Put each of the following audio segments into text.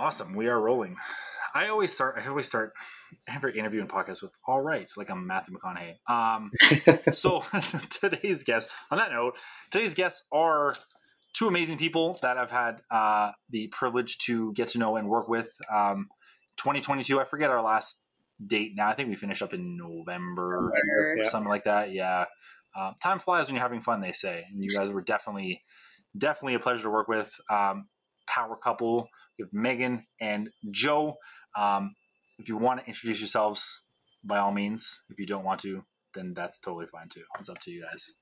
Awesome. We are rolling. I always start. I always start every interview and podcast with "All right," like I'm Matthew McConaughey. Um, so today's guests. On that note, today's guests are two amazing people that I've had uh, the privilege to get to know and work with. Um, 2022. I forget our last date now. I think we finished up in November, November yeah. something like that. Yeah. Um, time flies when you're having fun, they say, and you guys were definitely, definitely a pleasure to work with. Um, power couple with Megan and Joe. Um, if you want to introduce yourselves, by all means. If you don't want to, then that's totally fine too. It's up to you guys.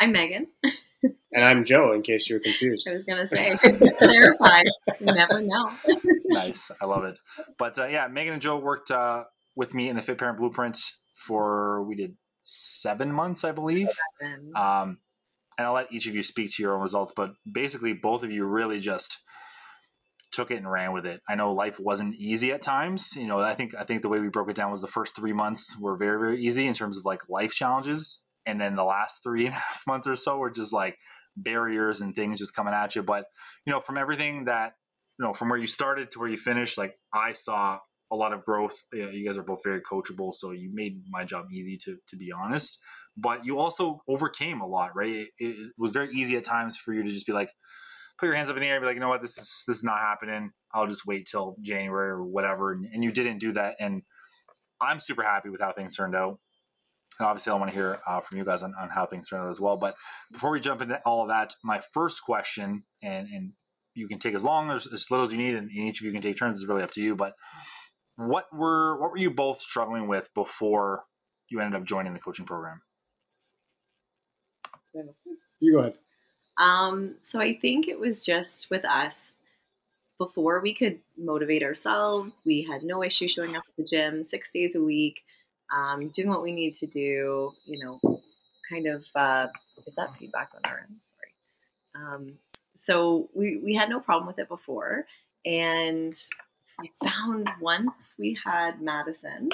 I'm Megan. and I'm Joe, in case you were confused. I was going to say, clarify. you never know. nice. I love it. But uh, yeah, Megan and Joe worked uh, with me in the Fit Parent Blueprint for, we did seven months, I believe. Um, and I'll let each of you speak to your own results. But basically, both of you really just took it and ran with it. I know life wasn't easy at times. You know, I think I think the way we broke it down was the first three months were very very easy in terms of like life challenges, and then the last three and a half months or so were just like barriers and things just coming at you. But you know, from everything that you know, from where you started to where you finished, like I saw a lot of growth. You guys are both very coachable, so you made my job easy to to be honest. But you also overcame a lot, right? It, it was very easy at times for you to just be like, put your hands up in the air and be like, you know what, this is this is not happening. I'll just wait till January or whatever. And, and you didn't do that, and I'm super happy with how things turned out. And obviously, I want to hear uh, from you guys on, on how things turned out as well. But before we jump into all of that, my first question, and and you can take as long as as little as you need, and each of you can take turns. It's really up to you. But what were what were you both struggling with before you ended up joining the coaching program? You go ahead. Um, so I think it was just with us before we could motivate ourselves. We had no issue showing up at the gym six days a week, um, doing what we need to do. You know, kind of uh, is that feedback on our end? Sorry. Um, so we we had no problem with it before, and I found once we had Madison,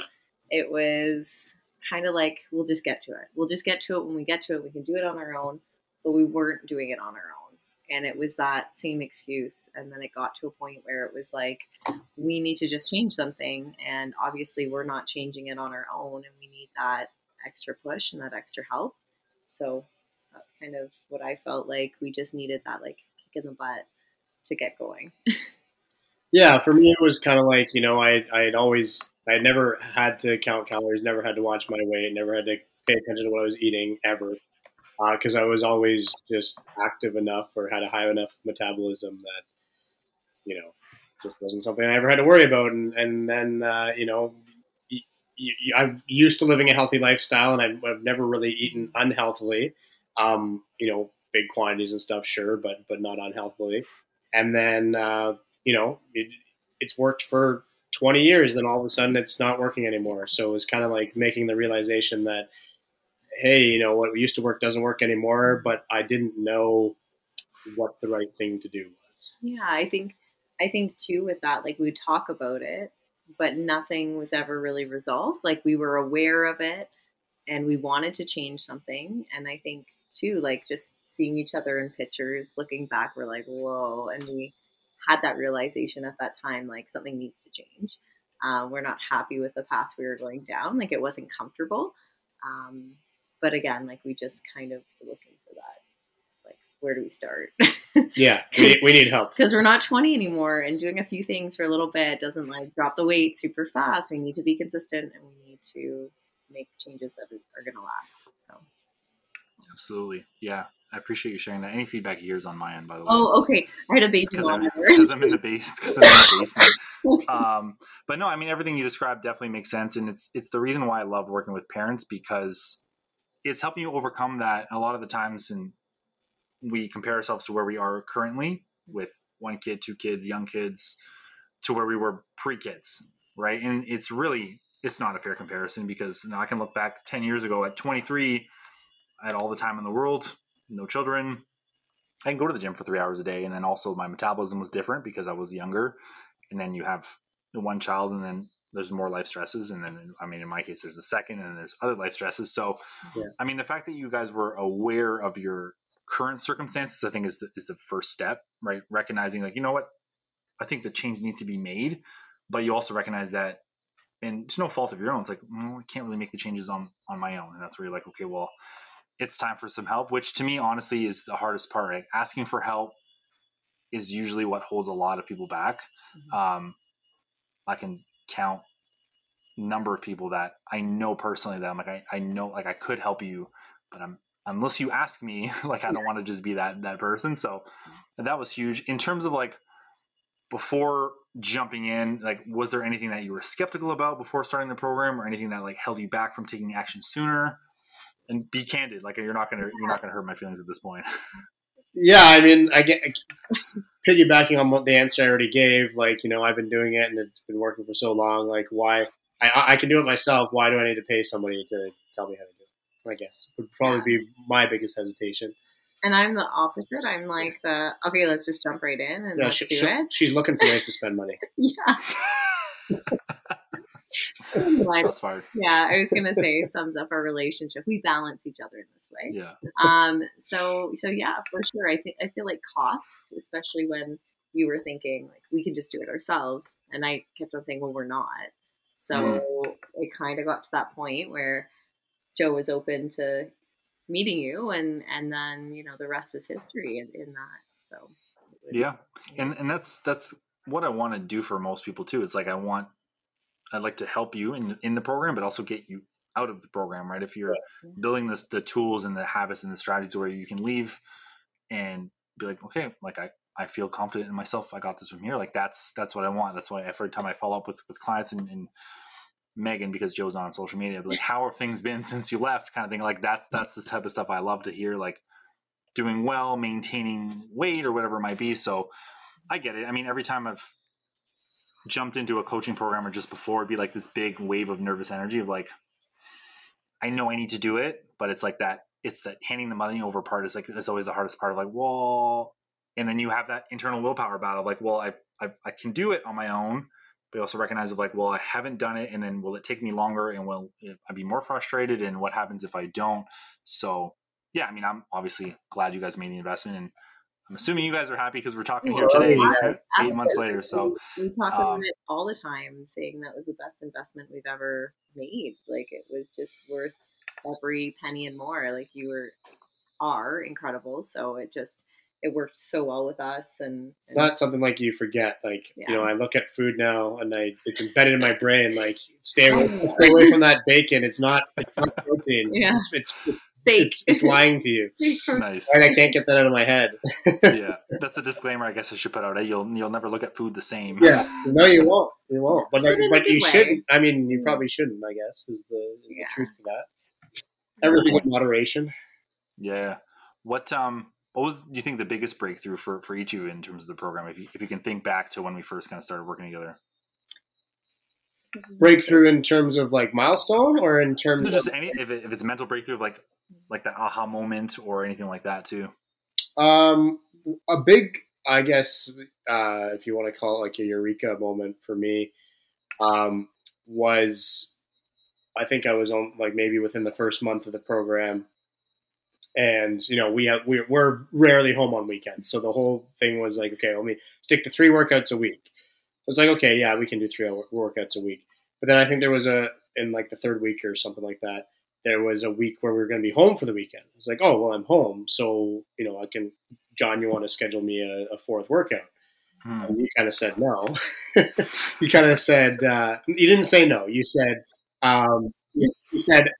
it was kind of like we'll just get to it. We'll just get to it when we get to it. We can do it on our own but we weren't doing it on our own. And it was that same excuse. And then it got to a point where it was like, we need to just change something. And obviously, we're not changing it on our own. And we need that extra push and that extra help. So that's kind of what I felt like. We just needed that, like, kick in the butt to get going. yeah, for me, it was kind of like, you know, I, I had always, I never had to count calories, never had to watch my weight, never had to pay attention to what I was eating ever because uh, I was always just active enough or had a high enough metabolism that you know just wasn't something I ever had to worry about. And and then uh, you know I'm used to living a healthy lifestyle, and I've, I've never really eaten unhealthily. Um, you know, big quantities and stuff, sure, but but not unhealthily. And then uh, you know it, it's worked for 20 years, then all of a sudden it's not working anymore. So it was kind of like making the realization that hey, you know, what used to work doesn't work anymore, but I didn't know what the right thing to do was. Yeah, I think I think too with that, like we talk about it, but nothing was ever really resolved. Like we were aware of it and we wanted to change something. And I think too, like just seeing each other in pictures, looking back, we're like, whoa. And we had that realization at that time, like something needs to change. Uh, we're not happy with the path we were going down. Like it wasn't comfortable. Um, but again, like we just kind of looking for that. Like, where do we start? yeah, we, we need help because we're not 20 anymore, and doing a few things for a little bit doesn't like drop the weight super fast. We need to be consistent, and we need to make changes that are going to last. So, absolutely, yeah. I appreciate you sharing that. Any feedback here is on my end, by the way. Oh, okay. I had a basement because I'm, I'm, in the base because I'm in the basement. um, but no, I mean everything you described definitely makes sense, and it's it's the reason why I love working with parents because it's helping you overcome that a lot of the times and we compare ourselves to where we are currently with one kid two kids young kids to where we were pre-kids right? And it's really it's not a fair comparison because now i can look back 10 years ago at 23 i had all the time in the world no children. I can go to the gym for three hours a day and then also my metabolism was different because i was younger. And then you have one child and then there's more life stresses and then i mean in my case there's the second and there's other life stresses so yeah. i mean the fact that you guys were aware of your current circumstances i think is the, is the first step right recognizing like you know what I think the change needs to be made, but you also recognize that, and it's no fault of your own. It's like mm, I can't really make the changes on on my own, and that's where you're like, okay, well, it's time for some help. Which to me, honestly, is the hardest part. Like asking for help is usually what holds a lot of people back. Mm-hmm. Um, I can count number of people that I know personally that I'm like I, I know like I could help you, but I'm unless you ask me, like I don't want to just be that that person. So mm-hmm. that was huge. In terms of like before jumping in, like was there anything that you were skeptical about before starting the program or anything that like held you back from taking action sooner? And be candid, like you're not gonna you're not gonna hurt my feelings at this point. yeah, I mean, I get piggybacking on what the answer I already gave. Like you know, I've been doing it and it's been working for so long. Like why I, I can do it myself. Why do I need to pay somebody to tell me how to do it? I guess would probably yeah. be my biggest hesitation. And I'm the opposite. I'm like the okay, let's just jump right in and yeah, let's she, do she, it. She's looking for ways to spend money. yeah. That's hard. Yeah, I was gonna say sums up our relationship. We balance each other in this way. Yeah. Um. So so yeah, for sure. I think I feel like costs, especially when you were thinking like we can just do it ourselves, and I kept on saying, well, we're not. So mm-hmm. it kind of got to that point where Joe was open to meeting you, and and then you know the rest is history in, in that. So yeah, and and that's that's what I want to do for most people too. It's like I want I'd like to help you in in the program, but also get you out of the program, right? If you're yeah. building this the tools and the habits and the strategies where you can leave and be like, okay, like I I feel confident in myself. I got this from here. Like that's that's what I want. That's why every time I follow up with with clients and, and Megan because Joe's not on social media, but like how have things been since you left? Kind of thing. Like that's that's the type of stuff I love to hear. Like doing well, maintaining weight or whatever it might be. So I get it. I mean, every time I've jumped into a coaching program or just before, it'd be like this big wave of nervous energy of like, I know I need to do it, but it's like that. It's that handing the money over part is like it's always the hardest part of like, well, and then you have that internal willpower battle like well I, I, I can do it on my own but also recognize of like well i haven't done it and then will it take me longer and will eh, i be more frustrated and what happens if i don't so yeah i mean i'm obviously glad you guys made the investment and i'm assuming you guys are happy because we're talking here today yes, eight months later so we, we talk um, about it all the time saying that was the best investment we've ever made. Like it was just worth every penny and more. Like you were are incredible so it just it worked so well with us and, and it's not something like you forget like yeah. you know i look at food now and i it's embedded in my brain like stay away stay away from that bacon. It's not it's not protein. Yeah. it's, it's, it's fake. it's, it's, lying to you. Nice. And i can't get that out of my head. Yeah that's a disclaimer i guess i should put out eh? you'll you'll never look at food the same. Yeah. No you won't. You won't. But like, but you way. shouldn't. I mean you probably shouldn't i guess is the, is yeah. the truth to that. Everything with moderation. Yeah. What um what was do you think the biggest breakthrough for for each of you in terms of the program if you, if you can think back to when we first kind of started working together breakthrough in terms of like milestone or in terms of just any if, it, if it's mental breakthrough of like like the aha moment or anything like that too? Um a big i guess uh if you want to call it like a eureka moment for me um was i think i was on like maybe within the first month of the program. And you know we have we're, we're rarely home on weekends. So the whole thing was like okay let me stick to three workouts a week. It's like okay yeah we can do three workouts a week but then i think there was a in like the third week or something like that there was a week where we were going to be home for the weekend it's like oh well i'm home so you know i can john you want to schedule me a, a fourth workout hmm. and you kind of said no you kind of said uh, you didn't say no you said um, you, you said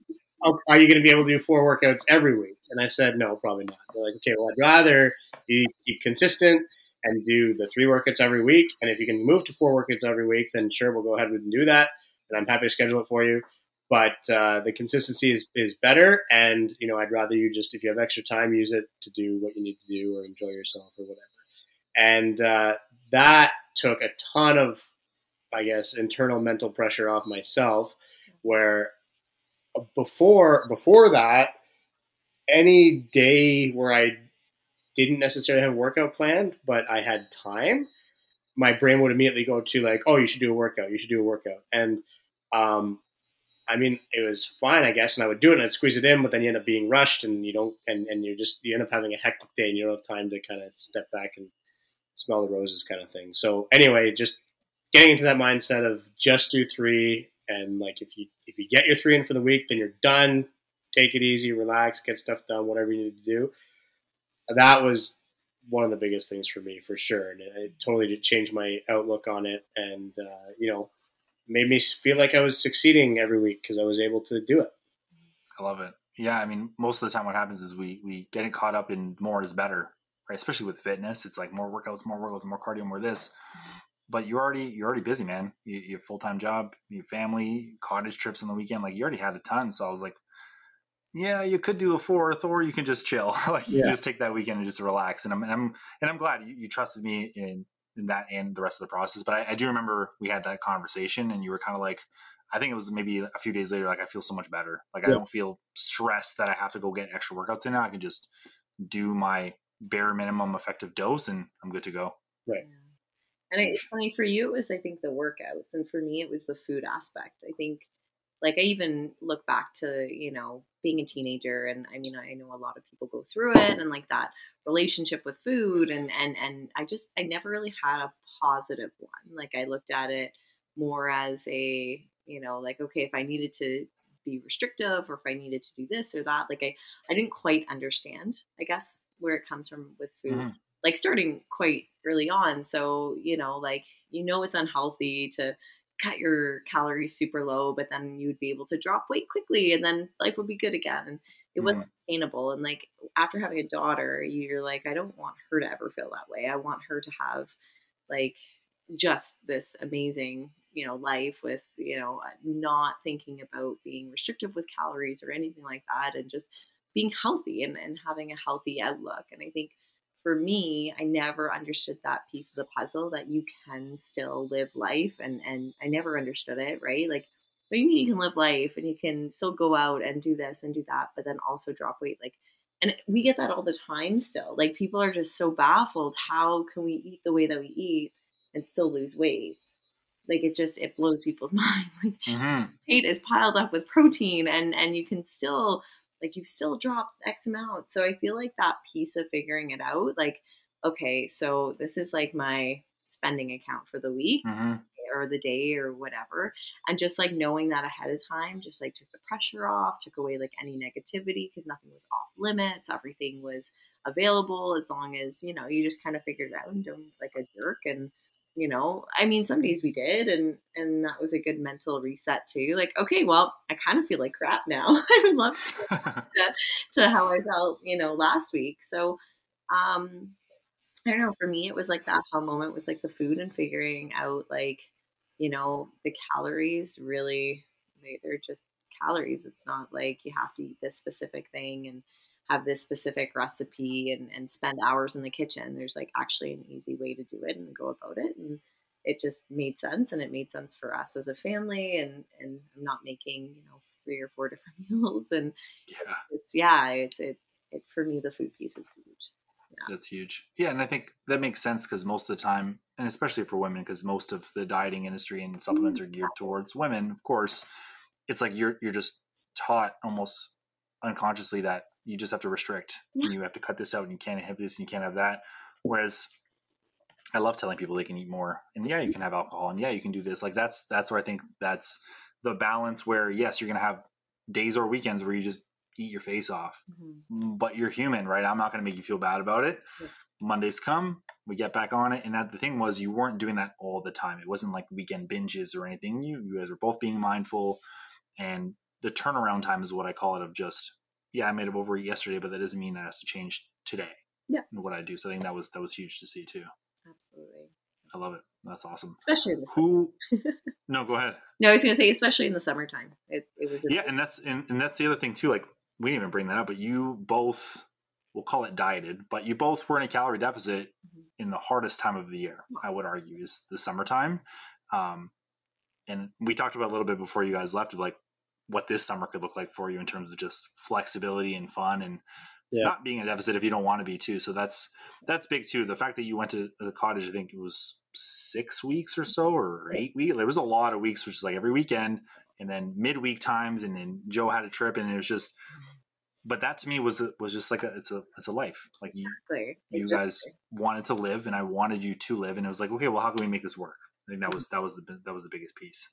oh, are you going to be able to do four workouts every week and I said, no, probably not. They're like, okay, well, I'd rather you keep consistent and do the three workouts every week. And if you can move to four workouts every week, then sure, we'll go ahead and do that. And I'm happy to schedule it for you. But uh, the consistency is, is better. And, you know, I'd rather you just, if you have extra time, use it to do what you need to do or enjoy yourself or whatever. And uh, that took a ton of, I guess, internal mental pressure off myself where before before that any day where I didn't necessarily have a workout planned, but I had time, my brain would immediately go to like, oh, you should do a workout. You should do a workout. And um, I mean, it was fine, I guess, and I would do it and I'd squeeze it in, but then you end up being rushed and you don't, and, and you just, you end up having a hectic day and you don't have time to kind of step back and smell the roses kind of thing. So anyway, just getting into that mindset of just do three and like if you if you get your three in for the week, then you're done. Take it easy, relax, get stuff done, whatever you need to do. That was one of the biggest things for me for sure, and it, it totally changed my outlook on it, and uh, you know, made me feel like I was succeeding every week because I was able to do it. I love it. Yeah, I mean, most of the time, what happens is we we get caught up in more is better, right? Especially with fitness, it's like more workouts, more workouts, more cardio, more this. But you're already you're already busy, man. You, you have full time job, your family, cottage trips on the weekend. Like you already had a ton. So I was like, yeah, you could do a fourth, or you can just chill. like you just take that weekend and just relax. And I'm and I'm and I'm glad you, you trusted me in that and the rest of the process. But I, I do remember we had that conversation, and you were kind of like, I think it was maybe a few days later, like I feel so much better. Like yeah. I don't feel stressed that I have to go get extra workouts in now. I can just do my bare minimum effective dose, and I'm good to go. Right. And it's funny for you, it was I think the workouts, and for me, it was the food aspect. I think like I even look back to, you know, being a teenager and I mean I know a lot of people go through it and like that relationship with food and and and I just I never really had a positive one. Like I looked at it more as a, you know, like okay, if I needed to be restrictive or if I needed to do this or that, like I I didn't quite understand, I guess, where it comes from with food. Mm-hmm. Like starting quite early on. So, you know, like you know it's unhealthy to cut your calories super low, but then you would be able to drop weight quickly and then life would be good again. And it wasn't mm-hmm. sustainable. And like after having a daughter, you're like, I don't want her to ever feel that way. I want her to have like just this amazing, you know, life with, you know, not thinking about being restrictive with calories or anything like that and just being healthy and, and having a healthy outlook. And I think for me, I never understood that piece of the puzzle that you can still live life and and I never understood it, right? Like what do you mean you can live life and you can still go out and do this and do that, but then also drop weight? Like and we get that all the time still. Like people are just so baffled. How can we eat the way that we eat and still lose weight? Like it just it blows people's mind. Like mm-hmm. weight is piled up with protein and and you can still like you've still dropped X amount. So I feel like that piece of figuring it out, like, okay, so this is like my spending account for the week mm-hmm. or the day or whatever. And just like knowing that ahead of time, just like took the pressure off, took away like any negativity because nothing was off limits. Everything was available as long as, you know, you just kind of figured it out and don't like a jerk and you know i mean some days we did and and that was a good mental reset too like okay well i kind of feel like crap now. I would love to, to, to how i felt you know last week so um i don't know for me it was like that aha moment was like the food and figuring out like you know the calories really they, they're just calories it's not like you have to eat this specific thing and have this specific recipe and, and spend hours in the kitchen. There's like actually an easy way to do it and go about it. And it just made sense and it made sense for us as a family and, and I'm not making, you know, three or four different meals. And yeah, it's, yeah, it's, it, it, for me, the food piece is huge. Yeah. That's huge. Yeah. And I think that makes sense because most of the time, and especially for women, because most of the dieting industry and supplements mm-hmm. are geared towards women, of course, it's like you're, you're just taught almost unconsciously that you just have to restrict yeah. and you have to cut this out and you can't have this and you can't have that. Whereas I love telling people they can eat more and yeah, you can have alcohol and yeah, you can do this. Like that's that's where I think that's the balance where yes, you're gonna have days or weekends where you just eat your face off. Mm-hmm. But you're human, right? I'm not gonna make you feel bad about it. Yeah. Mondays come, we get back on it. And that the thing was you weren't doing that all the time. It wasn't like weekend binges or anything. You you guys were both being mindful and the turnaround time is what I call it of just yeah, I made it overeat yesterday, but that doesn't mean that has to change today. Yeah. What I do. So I think that was that was huge to see too. Absolutely. I love it. That's awesome. Especially in the who. no, go ahead. No, I was going to say, especially in the summertime. It, it was. yeah, and that's and, and that's the other thing too. Like we didn't even bring that up, but you both, we'll call it dieted, but you both were in a calorie deficit mm-hmm. in the hardest time of the year. I would argue is the summertime. Um, and we talked about a little bit before you guys left of like what this summer could look like for you in terms of just flexibility and fun and yeah. not being a deficit if you don't want to be too. So that's that's big too. The fact that you went to the cottage, I think it was six weeks or so, or eight weeks. There was a lot of weeks, which is like every weekend, and then midweek times, and then Joe had a trip, and it was just but that to me was was just like a it's a it's a life like you, Exactly. you Exactly. guys wanted to live and I wanted you to live and it was like okay well how can we make this work I think that was that was the that was the biggest piece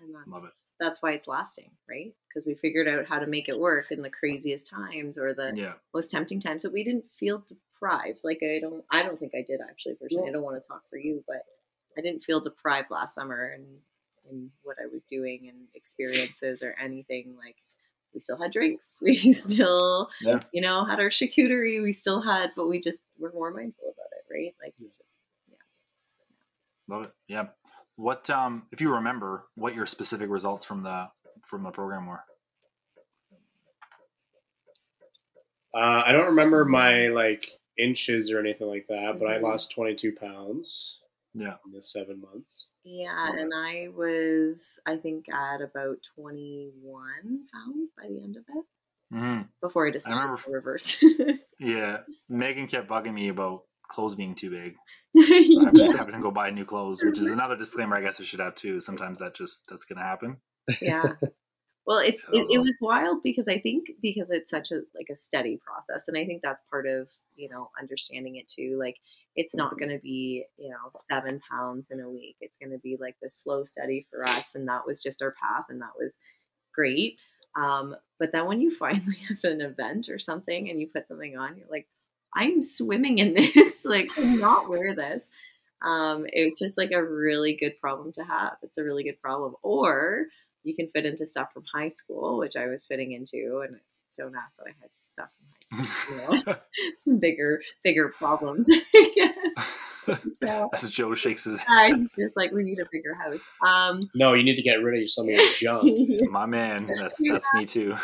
And that- love it that's why it's lasting, right? Because we figured out how to make it work in the craziest times or the yeah most tempting times, but we didn't feel deprived. Like I don't, I don't think I did actually personally. I don't want to talk for you, but I didn't feel deprived last summer and in what I was doing and experiences or anything. Like we still had drinks, we still, Yeah. you know, had our charcuterie. We still had, but we just were more mindful about it, right? Like it's just yeah. love it yeah what um if you remember what your specific results from the from the program were Uh, I don't remember my like inches or anything like that, but I Mhm. lost 22 pounds yeah in the seven months. Yeah, Okay. and I was, I think, at about 21 pounds by the end of it hmm before I decided remember- to reverse. yeah Megan kept bugging me about clothes being too big having, yeah, having to go buy new clothes which is another disclaimer I guess I should have too sometimes that just that's gonna happen yeah. Well, it's it, it was wild because I think because it's such a like a steady process, and I think that's part of you know understanding it too. Like it's not going to be you know seven pounds in a week. It's going to be like this slow steady for us, and that was just our path, and that was great. Um, but then when you finally have an event or something and you put something on, you're like, I'm swimming in this. like, I'm not wear this. Um, it's just like a really good problem to have. It's a really good problem. Or you can fit into stuff from high school, which I was fitting into, and don't ask that I had stuff from high school. You know, some bigger, bigger problems. so as Joe shakes his uh, he's just like, we need a bigger house. Um, No, you need to get rid of some of your junk. my man that's that's me too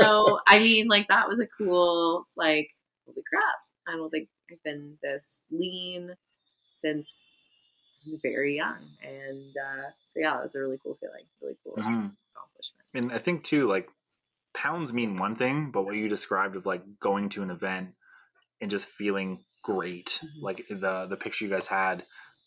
so I mean, like that was a cool, like, holy crap! I don't think I've been this lean since I was very young, and uh, so yeah, it was a really cool feeling, really cool Mhm. accomplishment. and I think too, like pounds mean one thing, but what you described of like going to an event and just feeling great, Mhm. like the the picture you guys had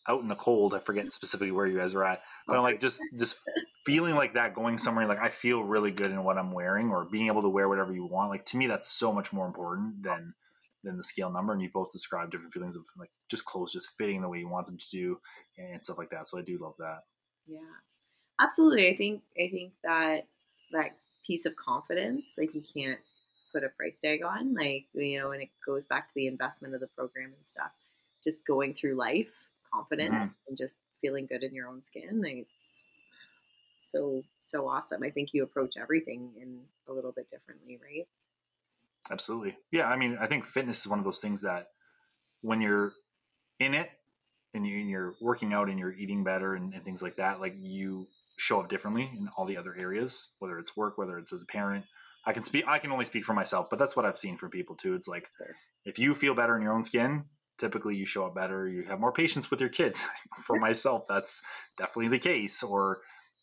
out in the cold. I forget specifically where you guys were at, but I'm like just just feeling like that, going somewhere like I feel really good in what I'm wearing, or being able to wear whatever you want. Like to me, that's so much more important than than the scale number. And you both described different feelings of like just clothes just fitting the way you want them to do and stuff like that. So I do love that. Yeah, absolutely. I think I think that that piece of confidence, like you can't put a price tag on. Like you know, and it goes back to the investment of the program and stuff. Just going through life confident Mhm. and just feeling good in your own skin. Like, it's so so awesome. I think you approach everything in a little bit differently, right? Absolutely. Yeah. I mean, I think fitness is one of those things that when you're in it and you- you're working out and you're eating better and, and things like that, like you show up differently in all the other areas, whether it's work, whether it's as a parent. I can speak, I can only speak for myself, but that's what I've seen from people too. It's like Sure. if you feel better in your own skin, typically you show up better. You have more patience with your kids. for myself, that's definitely the case. Or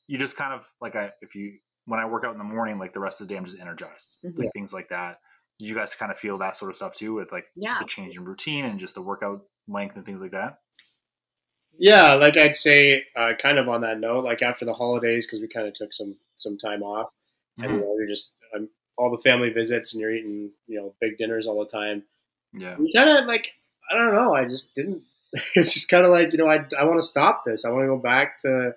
you just kind of like, I, if you, when I work out in the morning, like the rest of the day, I'm just energized, Mhm. like things like that do you guys kind of feel that sort of stuff too with like Yeah. the change in routine and just the workout length and things like that Yeah, like I'd say, uh, kind of on that note, like after the holidays, because we kind of took some some time off, and you know, you're just um, all the family visits, and you're eating, you know, big dinners all the time. yeah You kind of like, I don't know, I just didn't. It's just kind of like, you know, I, I want to stop this. I want to go back to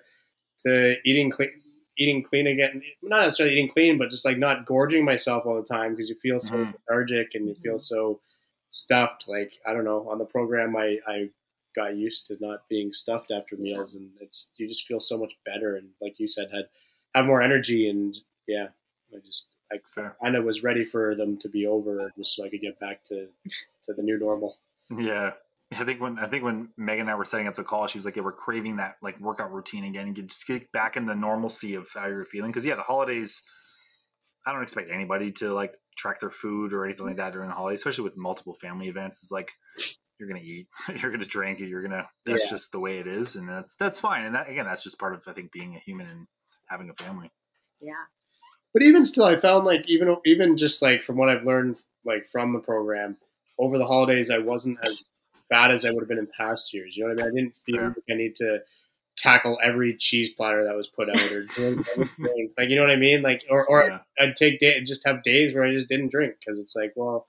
to eating clean, eating clean again. Not necessarily eating clean, but just like not gorging myself all the time because you feel so Mhm. lethargic and you feel so stuffed. Like I don't know, on the program, I I got used to not being stuffed after meals, and it's you just feel so much better. And like you said, had have more energy, and yeah, I just I fair kind of was ready for them to be over, just so I could get back to to the new normal. yeah i think when i think when megan and i were setting up the call she was like yeah we're craving that like workout routine again get, just get back in the normalcy of how you're feeling because yeah the holidays i don't expect anybody to like track their food or anything like that during the holidays especially with multiple family events it's like you're gonna eat you're gonna drink you're gonna that's Yeah. just the way it is and that's that's fine and that again that's just part of i think being a human and having a family Yeah. But even still, I found like even even just like from what I've learned like from the program over the holidays, I wasn't as bad as I would have been in past years. You know what I mean? I didn't feel Fair. like I need to tackle every cheese platter that was put out or drink like you know what I mean like or or yeah. I'd take day just have days where I just didn't drink because it's like well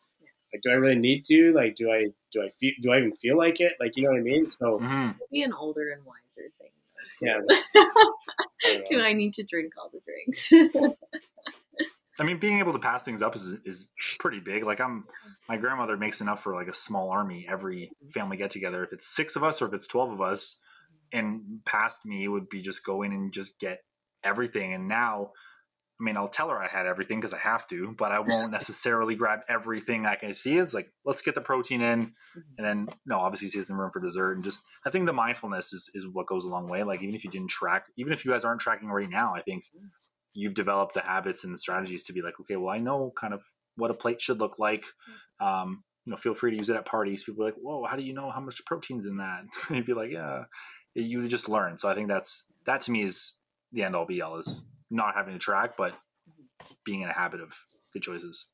like do I really need to like do I do I feel do I even feel like it like you know what I mean so mm-hmm. be an older and wiser thing yeah I do I need to drink all the drinks I mean, being able to pass things up is is pretty big. Like I'm, my grandmother makes enough for like a small army every mm-hmm. family get together. If it's six of us or if it's twelve of us, and past me would be just go in and just get everything. And now, I mean, I'll tell her I had everything because I have to, but I won't necessarily grab everything I can see. It's like let's get the protein in, mm-hmm. and then no, obviously see some room for dessert. And just I think the mindfulness is is what goes a long way. Like even if you didn't track, even if you guys aren't tracking right now, I think mm. You've developed the habits and the strategies to be like, okay, well, I know kind of what a plate should look like. Um, you know, feel free to use it at parties. People are like, whoa, how do you know how much protein's in that? you'd be like, yeah, you just learn. So I think that's that to me is the end all be all is not having to track, but being in a habit of good choices.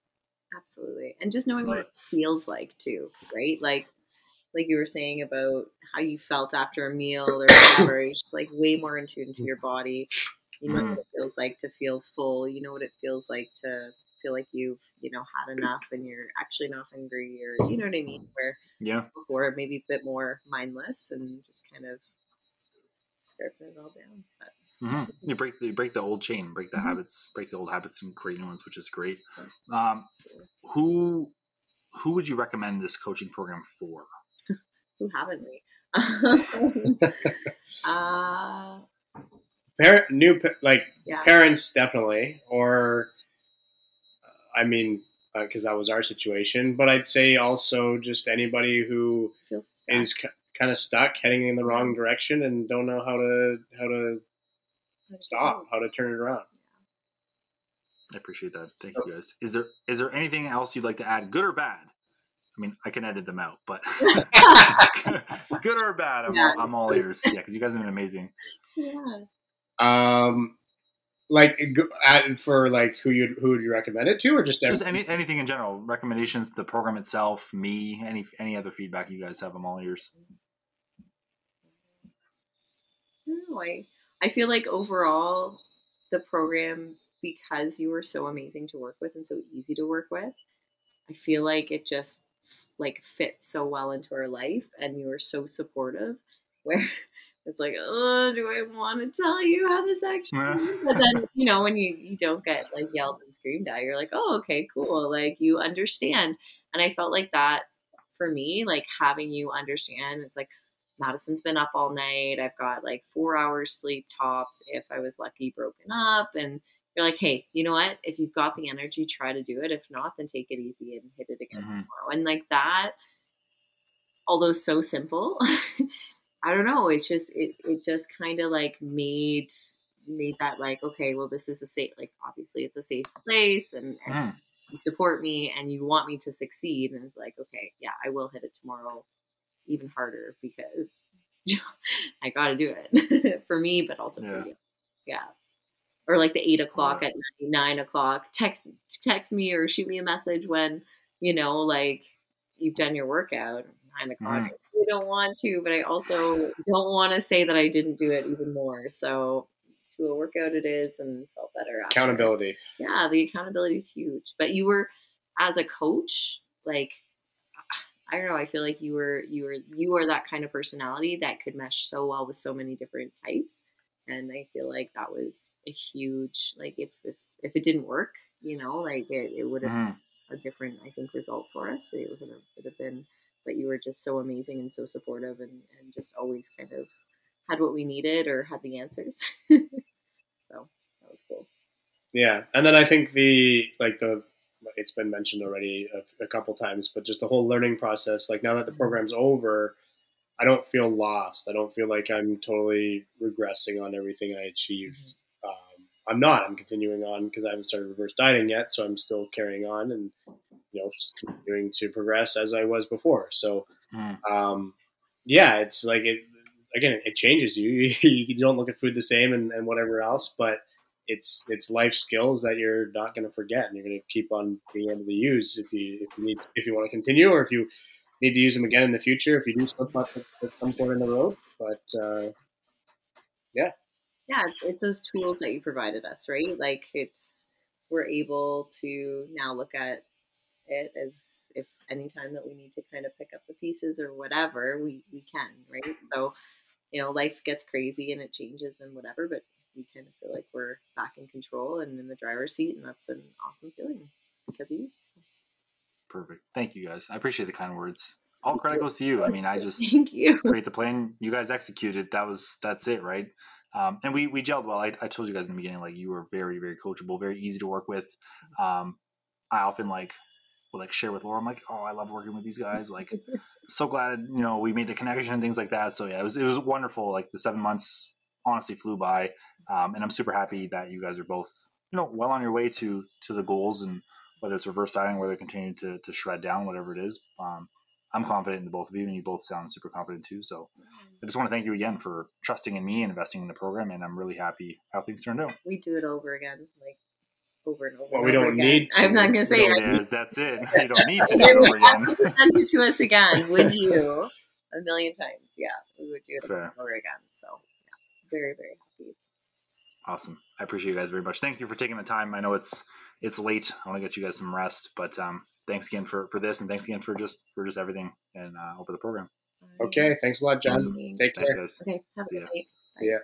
Absolutely, and just knowing what it feels like too, right? Like, like you were saying about how you felt after a meal or whatever, just like way more in tune to your body. You know mm. what it feels like to feel full. You know what it feels like to feel like you've you know had enough and you're actually not hungry or you know what I mean. Where yeah, before maybe a bit more mindless and just kind of scraping it all down. But, mm-hmm. You break the you break the old chain, break the mm-hmm. habits, break the old habits and create new ones, which is great. Um, who who would you recommend this coaching program for? who haven't we? uh, parent new like yeah. parents definitely or uh, i mean because uh, that was our situation but i'd say also just anybody who is c- kind of stuck heading in the wrong direction and don't know how to how to stop how to turn it around i appreciate that thank so, you guys is there is there anything else you'd like to add good or bad I mean, I can edit them out, but good or bad, I'm, yeah. all, I'm all ears. Yeah, because you guys have been amazing. Yeah. Um, like for like who you who would you recommend it to, or just just any, anything in general? Recommendations, the program itself, me, any any other feedback you guys have. I'm all ears. No, I I feel like overall the program because you were so amazing to work with and so easy to work with. I feel like it just like fits so well into our life, and you were so supportive. Where it's like, oh, do I want to tell you how this actually is? But then, you know, when you, you don't get like yelled and screamed at, you're like, oh, okay, cool. Like you understand. And I felt like that for me, like having you understand, it's like, Madison's been up all night. I've got like four hours sleep tops if I was lucky broken up. And you're like, hey, you know what? If you've got the energy, try to do it. If not, then take it easy and hit it again mm-hmm. tomorrow. And like that, although so simple, I don't know. It's just it it just kind of like made made that like okay, well this is a safe like obviously it's a safe place and, and mm. you support me and you want me to succeed and it's like okay, yeah, I will hit it tomorrow even harder because I got to do it for me, but also yeah. for you. Yeah. Or like the eight o'clock yeah. at nine, nine o'clock. Text text me or shoot me a message when you know like you've done your workout. Nine o'clock. Mm don't want to, but I also don't want to say that I didn't do it even more. So to a workout it is and felt better. After. Accountability. Yeah, the accountability is huge. But you were as a coach, like I don't know, I feel like you were you were you are that kind of personality that could mesh so well with so many different types. And I feel like that was a huge like if if, if it didn't work, you know, like it, it would have mm. a different I think result for us. It would have, would have been but you were just so amazing and so supportive and, and just always kind of had what we needed or had the answers. so that was cool. Yeah. And then I think the, like the, it's been mentioned already a, a couple times, but just the whole learning process, like now that the mm-hmm. program's over, I don't feel lost. I don't feel like I'm totally regressing on everything I achieved. Mm-hmm. Um, I'm not. I'm continuing on because I haven't started reverse dieting yet, so I'm still carrying on and you know continuing to progress as I was before. So, mm. um, yeah, it's like it again. It changes you. you don't look at food the same and, and whatever else, but it's it's life skills that you're not going to forget and you're going to keep on being able to use if you if you need if you want to continue or if you need to use them again in the future if you do slip up at, at some point in the road. But uh, Yeah. Yeah, it's, it's those tools that you provided us, right? Like it's we're able to now look at it as if anytime that we need to kind of pick up the pieces or whatever, we, we can, right? So, you know, life gets crazy and it changes and whatever, but we kind of feel like we're back in control and in the driver's seat, and that's an awesome feeling because of you. So. Perfect. Thank you guys. I appreciate the kind words. All credit goes to you. I mean, I just thank you. Create the plan. You guys executed. That was that's it, right? Um, and we we gelled well. I, I told you guys in the beginning, like you were very very coachable, very easy to work with. Um, I often like will like share with Laura. I'm like, oh, I love working with these guys. Like, so glad you know we made the connection and things like that. So yeah, it was it was wonderful. Like the seven months honestly flew by, um, and I'm super happy that you guys are both you know well on your way to to the goals and whether it's reverse dieting, whether continue to to shred down, whatever it is. Um, I'm confident in the both of you, and you both sound super confident too. So I just want to thank you again for trusting in me and investing in the program, and I'm really happy how things turned out. We do it over again, like over and over. Well, we over don't again. need to. I'm not going to say. We I Yeah, that's it. You don't need to do it over again. send it to us again, would you? A million times, yeah, we would do it over Fair. over again. So, yeah, very, very happy. Awesome. I appreciate you guys very much. Thank you for taking the time. I know it's it's late. I want to get you guys some rest, but um, thanks again for for this, and thanks again for just for just everything and uh, over the program. Okay. Thanks a lot, John. Awesome. Take Thanks, care. guys. Okay, have See a ya. good night. See ya.